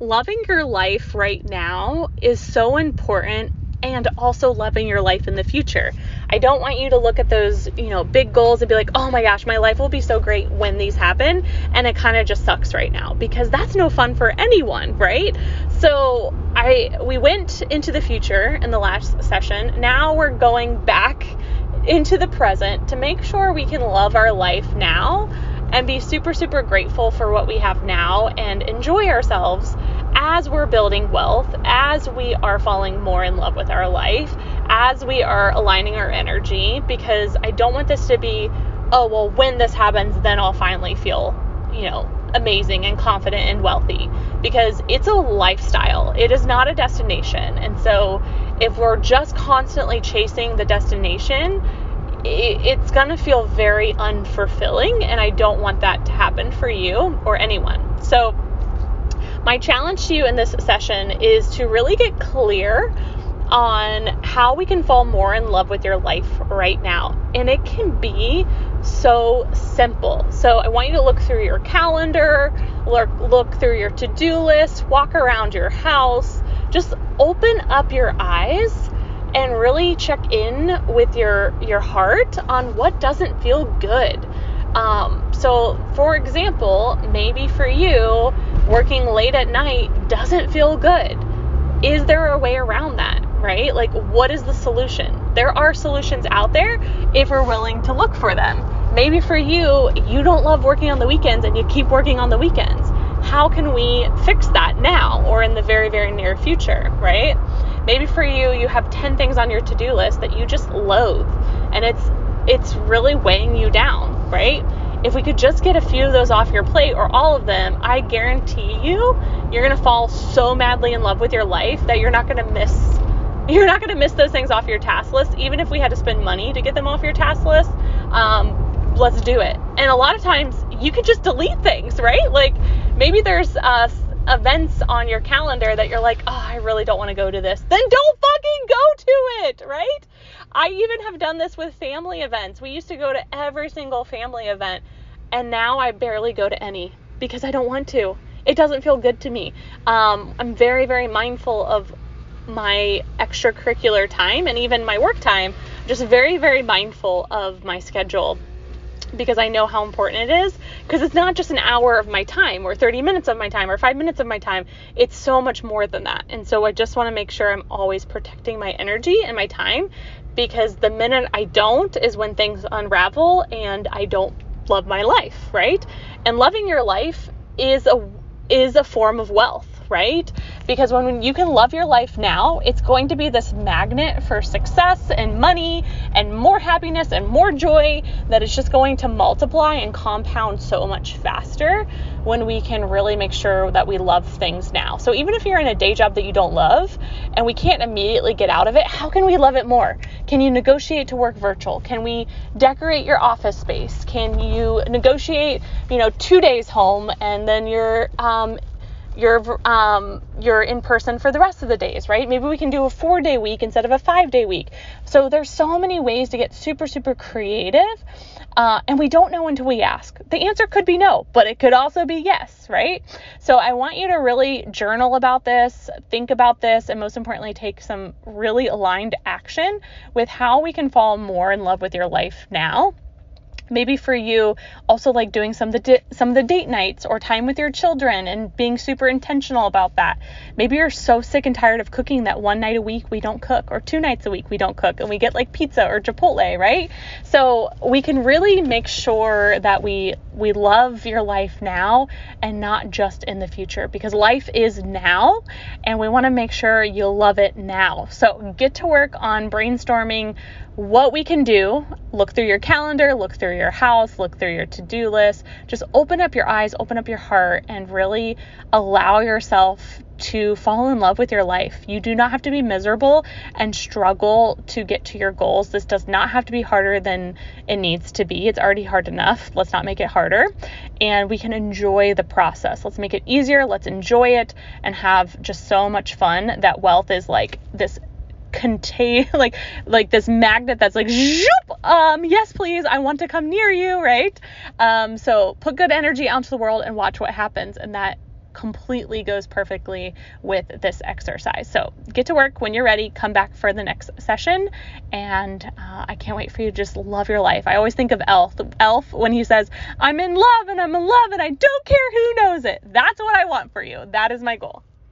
loving your life right now is so important and also loving your life in the future. I don't want you to look at those, you know, big goals and be like, "Oh my gosh, my life will be so great when these happen," and it kind of just sucks right now because that's no fun for anyone, right? So, I we went into the future in the last session. Now we're going back into the present to make sure we can love our life now and be super super grateful for what we have now and enjoy ourselves as we're building wealth, as we are falling more in love with our life, as we are aligning our energy, because I don't want this to be, oh, well, when this happens, then I'll finally feel, you know, amazing and confident and wealthy. Because it's a lifestyle, it is not a destination. And so if we're just constantly chasing the destination, it's going to feel very unfulfilling. And I don't want that to happen for you or anyone. So, my challenge to you in this session is to really get clear on how we can fall more in love with your life right now. And it can be so simple. So I want you to look through your calendar, look look through your to-do list, walk around your house, just open up your eyes and really check in with your your heart on what doesn't feel good. Um, so, for example, maybe for you, working late at night doesn't feel good. Is there a way around that, right? Like, what is the solution? There are solutions out there if we're willing to look for them. Maybe for you, you don't love working on the weekends and you keep working on the weekends. How can we fix that now or in the very, very near future, right? Maybe for you, you have 10 things on your to do list that you just loathe and it's it's really weighing you down, right? If we could just get a few of those off your plate or all of them, I guarantee you, you're going to fall so madly in love with your life that you're not going to miss you're not going to miss those things off your task list even if we had to spend money to get them off your task list. Um, let's do it. And a lot of times you can just delete things, right? Like maybe there's uh, events on your calendar that you're like, oh, I really don't want to go to this. Then don't fucking go to it, right? I even have done this with family events. We used to go to every single family event, and now I barely go to any because I don't want to. It doesn't feel good to me. Um, I'm very, very mindful of my extracurricular time and even my work time. Just very, very mindful of my schedule because I know how important it is. Because it's not just an hour of my time or 30 minutes of my time or five minutes of my time. It's so much more than that. And so I just want to make sure I'm always protecting my energy and my time because the minute I don't is when things unravel and I don't love my life, right? And loving your life is a is a form of wealth right? Because when you can love your life now, it's going to be this magnet for success and money and more happiness and more joy that is just going to multiply and compound so much faster when we can really make sure that we love things now. So even if you're in a day job that you don't love and we can't immediately get out of it, how can we love it more? Can you negotiate to work virtual? Can we decorate your office space? Can you negotiate, you know, two days home and then you're um, you're um, you're in person for the rest of the days, right? Maybe we can do a four day week instead of a five day week. So there's so many ways to get super super creative, uh, and we don't know until we ask. The answer could be no, but it could also be yes, right? So I want you to really journal about this, think about this, and most importantly, take some really aligned action with how we can fall more in love with your life now maybe for you also like doing some of the di- some of the date nights or time with your children and being super intentional about that maybe you're so sick and tired of cooking that one night a week we don't cook or two nights a week we don't cook and we get like pizza or chipotle right so we can really make sure that we we love your life now and not just in the future because life is now and we want to make sure you love it now so get to work on brainstorming what we can do. Look through your calendar, look through your house, look through your to do list. Just open up your eyes, open up your heart, and really allow yourself to fall in love with your life. You do not have to be miserable and struggle to get to your goals. This does not have to be harder than it needs to be. It's already hard enough. Let's not make it harder. And we can enjoy the process. Let's make it easier. Let's enjoy it and have just so much fun that wealth is like this contain like like this magnet that's like zoop, um yes please i want to come near you right um so put good energy out into the world and watch what happens and that completely goes perfectly with this exercise. So get to work when you're ready. Come back for the next session. And uh, I can't wait for you to just love your life. I always think of Elf. Elf when he says, I'm in love and I'm in love and I don't care who knows it. That's what I want for you. That is my goal.